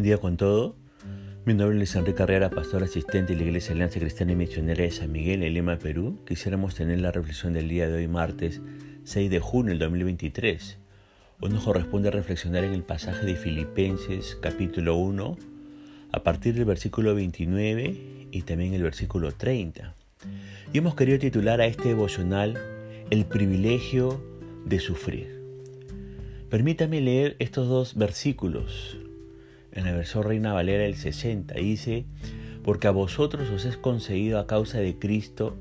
buen día con todo. Mi nombre es Enrique Carrera, pastor asistente de la Iglesia Alianza Cristiana y Misionera de San Miguel en Lima, Perú. Quisiéramos tener la reflexión del día de hoy, martes 6 de junio del 2023. Hoy nos corresponde reflexionar en el pasaje de Filipenses capítulo 1, a partir del versículo 29 y también el versículo 30. Y hemos querido titular a este devocional El privilegio de sufrir. Permítame leer estos dos versículos en la versión Reina Valera del 60, dice, porque a vosotros os es concedido a causa de Cristo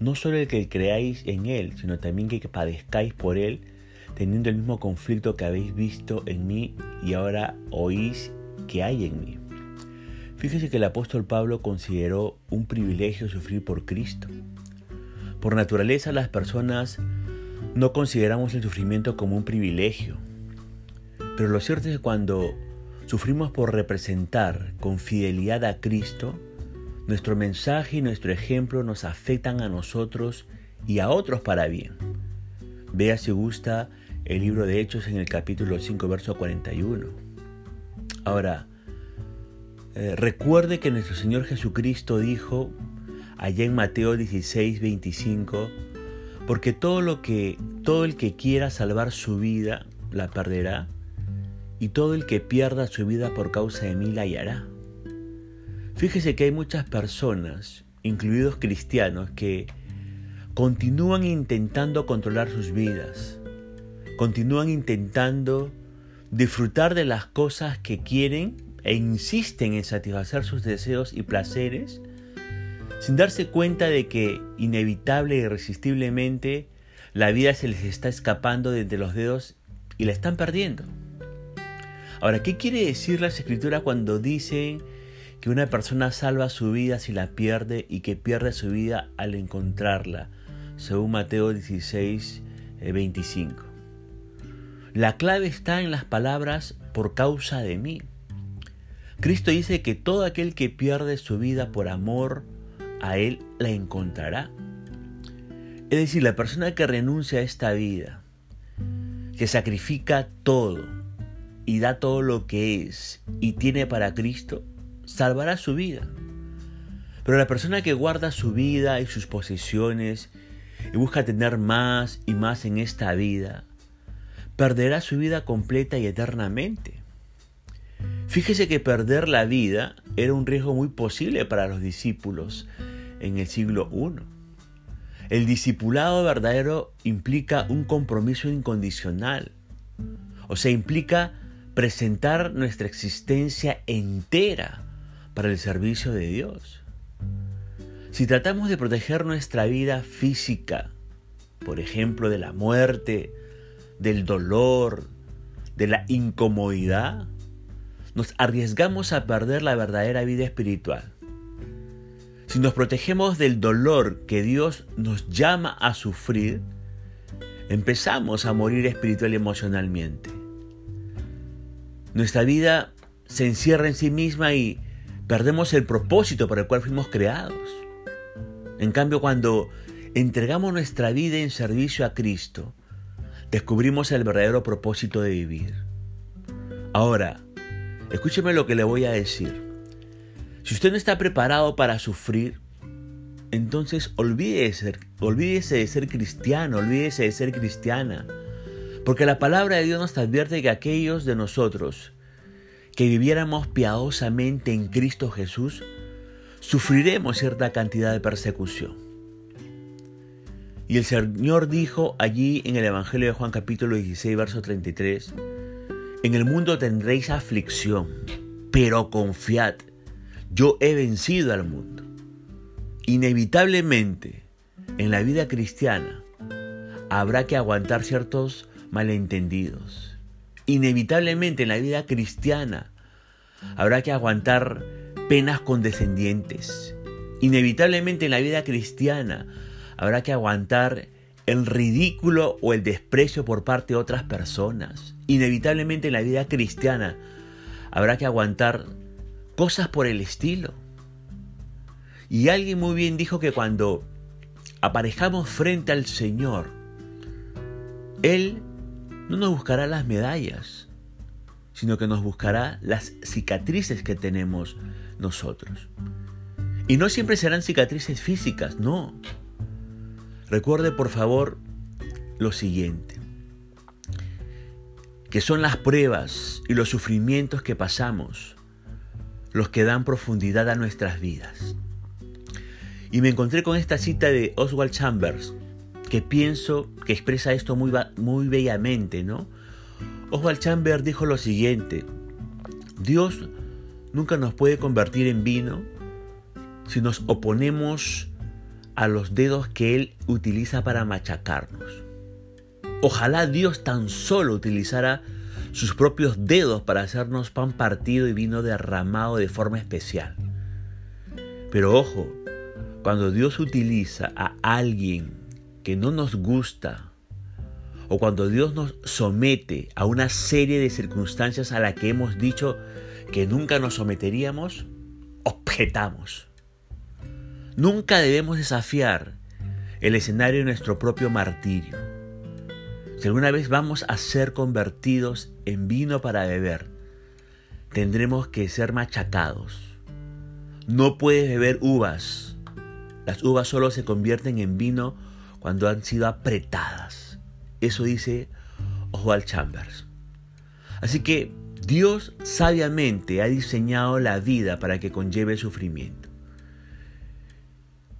no solo el que creáis en Él, sino también que padezcáis por Él, teniendo el mismo conflicto que habéis visto en mí y ahora oís que hay en mí. Fíjese que el apóstol Pablo consideró un privilegio sufrir por Cristo. Por naturaleza las personas no consideramos el sufrimiento como un privilegio, pero lo cierto es que cuando sufrimos por representar con fidelidad a Cristo, nuestro mensaje y nuestro ejemplo nos afectan a nosotros y a otros para bien. Vea si gusta el libro de Hechos en el capítulo 5, verso 41. Ahora, eh, recuerde que nuestro Señor Jesucristo dijo allá en Mateo 16, 25, porque todo lo que todo el que quiera salvar su vida la perderá, y todo el que pierda su vida por causa de mí la hallará. Fíjese que hay muchas personas, incluidos cristianos, que continúan intentando controlar sus vidas, continúan intentando disfrutar de las cosas que quieren e insisten en satisfacer sus deseos y placeres, sin darse cuenta de que inevitable y irresistiblemente la vida se les está escapando de entre los dedos y la están perdiendo. Ahora, ¿qué quiere decir la escritura cuando dice que una persona salva su vida si la pierde y que pierde su vida al encontrarla? Según Mateo 16, 25. Eh, la clave está en las palabras por causa de mí. Cristo dice que todo aquel que pierde su vida por amor a Él la encontrará. Es decir, la persona que renuncia a esta vida, que sacrifica todo, y da todo lo que es y tiene para Cristo, salvará su vida. Pero la persona que guarda su vida y sus posesiones y busca tener más y más en esta vida, perderá su vida completa y eternamente. Fíjese que perder la vida era un riesgo muy posible para los discípulos en el siglo I. El discipulado verdadero implica un compromiso incondicional, o sea, implica presentar nuestra existencia entera para el servicio de Dios. Si tratamos de proteger nuestra vida física, por ejemplo, de la muerte, del dolor, de la incomodidad, nos arriesgamos a perder la verdadera vida espiritual. Si nos protegemos del dolor que Dios nos llama a sufrir, empezamos a morir espiritual y emocionalmente. Nuestra vida se encierra en sí misma y perdemos el propósito por el cual fuimos creados. En cambio, cuando entregamos nuestra vida en servicio a Cristo, descubrimos el verdadero propósito de vivir. Ahora, escúcheme lo que le voy a decir. Si usted no está preparado para sufrir, entonces olvídese, olvídese de ser cristiano, olvídese de ser cristiana. Porque la palabra de Dios nos advierte que aquellos de nosotros que viviéramos piadosamente en Cristo Jesús, sufriremos cierta cantidad de persecución. Y el Señor dijo allí en el Evangelio de Juan capítulo 16, verso 33, en el mundo tendréis aflicción, pero confiad, yo he vencido al mundo. Inevitablemente, en la vida cristiana, habrá que aguantar ciertos malentendidos. Inevitablemente en la vida cristiana habrá que aguantar penas condescendientes. Inevitablemente en la vida cristiana habrá que aguantar el ridículo o el desprecio por parte de otras personas. Inevitablemente en la vida cristiana habrá que aguantar cosas por el estilo. Y alguien muy bien dijo que cuando aparejamos frente al Señor, Él no nos buscará las medallas, sino que nos buscará las cicatrices que tenemos nosotros. Y no siempre serán cicatrices físicas, no. Recuerde por favor lo siguiente, que son las pruebas y los sufrimientos que pasamos los que dan profundidad a nuestras vidas. Y me encontré con esta cita de Oswald Chambers, que pienso que expresa esto muy, muy bellamente, ¿no? Oswald Chambers dijo lo siguiente, Dios nunca nos puede convertir en vino si nos oponemos a los dedos que Él utiliza para machacarnos. Ojalá Dios tan solo utilizara sus propios dedos para hacernos pan partido y vino derramado de forma especial. Pero ojo, cuando Dios utiliza a alguien que no nos gusta, o cuando Dios nos somete a una serie de circunstancias a las que hemos dicho que nunca nos someteríamos, objetamos. Nunca debemos desafiar el escenario de nuestro propio martirio. Si alguna vez vamos a ser convertidos en vino para beber, tendremos que ser machacados. No puedes beber uvas. Las uvas solo se convierten en vino cuando han sido apretadas. Eso dice Oswald Chambers. Así que Dios sabiamente ha diseñado la vida para que conlleve sufrimiento.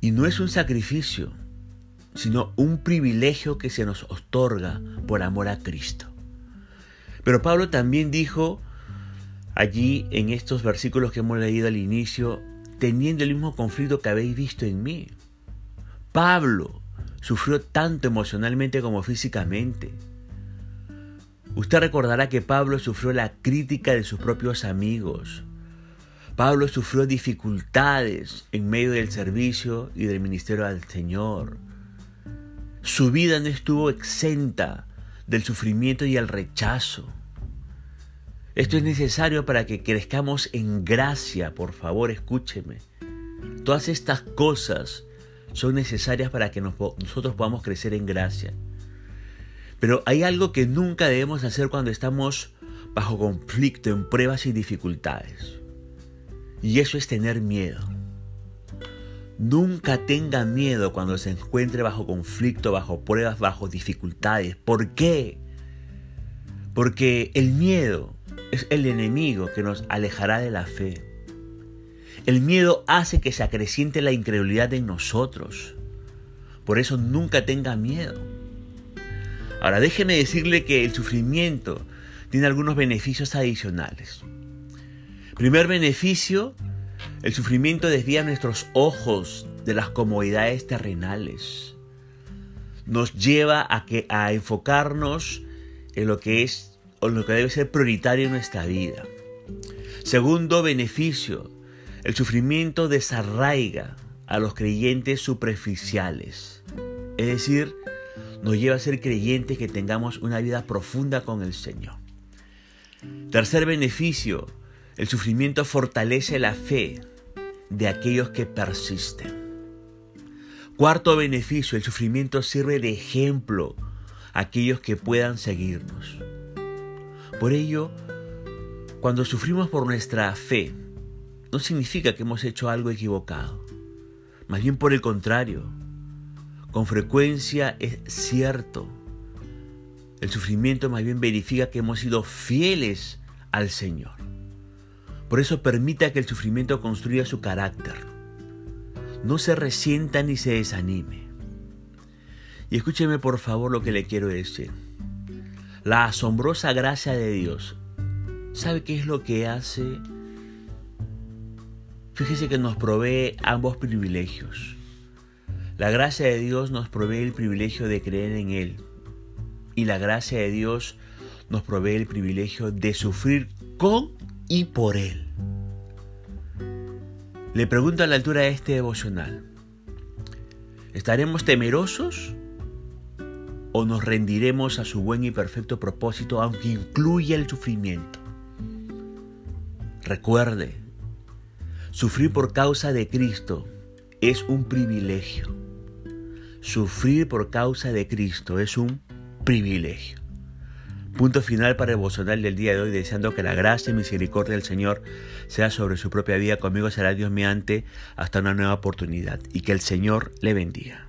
Y no es un sacrificio, sino un privilegio que se nos otorga por amor a Cristo. Pero Pablo también dijo allí en estos versículos que hemos leído al inicio, teniendo el mismo conflicto que habéis visto en mí. Pablo sufrió tanto emocionalmente como físicamente. Usted recordará que Pablo sufrió la crítica de sus propios amigos, Pablo sufrió dificultades en medio del servicio y del ministerio al Señor. Su vida no estuvo exenta del sufrimiento y el rechazo. Esto es necesario para que crezcamos en gracia, por favor, escúcheme. Todas estas cosas son necesarias para que nosotros podamos crecer en gracia. Pero hay algo que nunca debemos hacer cuando estamos bajo conflicto, en pruebas y dificultades. Y eso es tener miedo. Nunca tenga miedo cuando se encuentre bajo conflicto, bajo pruebas, bajo dificultades. ¿Por qué? Porque el miedo es el enemigo que nos alejará de la fe. El miedo hace que se acreciente la incredulidad en nosotros. Por eso nunca tenga miedo. Ahora déjeme decirle que el sufrimiento tiene algunos beneficios adicionales. Primer beneficio, el sufrimiento desvía nuestros ojos de las comodidades terrenales. Nos lleva a, que, a enfocarnos en lo que es o lo que debe ser prioritario en nuestra vida. Segundo beneficio, el sufrimiento desarraiga a los creyentes superficiales. Es decir, nos lleva a ser creyentes que tengamos una vida profunda con el Señor. Tercer beneficio, el sufrimiento fortalece la fe de aquellos que persisten. Cuarto beneficio, el sufrimiento sirve de ejemplo a aquellos que puedan seguirnos. Por ello, cuando sufrimos por nuestra fe, no significa que hemos hecho algo equivocado. Más bien por el contrario, con frecuencia es cierto. El sufrimiento más bien verifica que hemos sido fieles al Señor. Por eso permita que el sufrimiento construya su carácter. No se resienta ni se desanime. Y escúcheme por favor lo que le quiero decir. La asombrosa gracia de Dios. ¿Sabe qué es lo que hace? Fíjese que nos provee ambos privilegios. La gracia de Dios nos provee el privilegio de creer en Él. Y la gracia de Dios nos provee el privilegio de sufrir con y por Él. Le pregunto a la altura de este devocional, ¿estaremos temerosos o nos rendiremos a su buen y perfecto propósito aunque incluya el sufrimiento? Recuerde, sufrir por causa de Cristo es un privilegio. Sufrir por causa de Cristo es un privilegio. Punto final para el del día de hoy, deseando que la gracia y misericordia del Señor sea sobre su propia vida. Conmigo será Dios mediante hasta una nueva oportunidad y que el Señor le bendiga.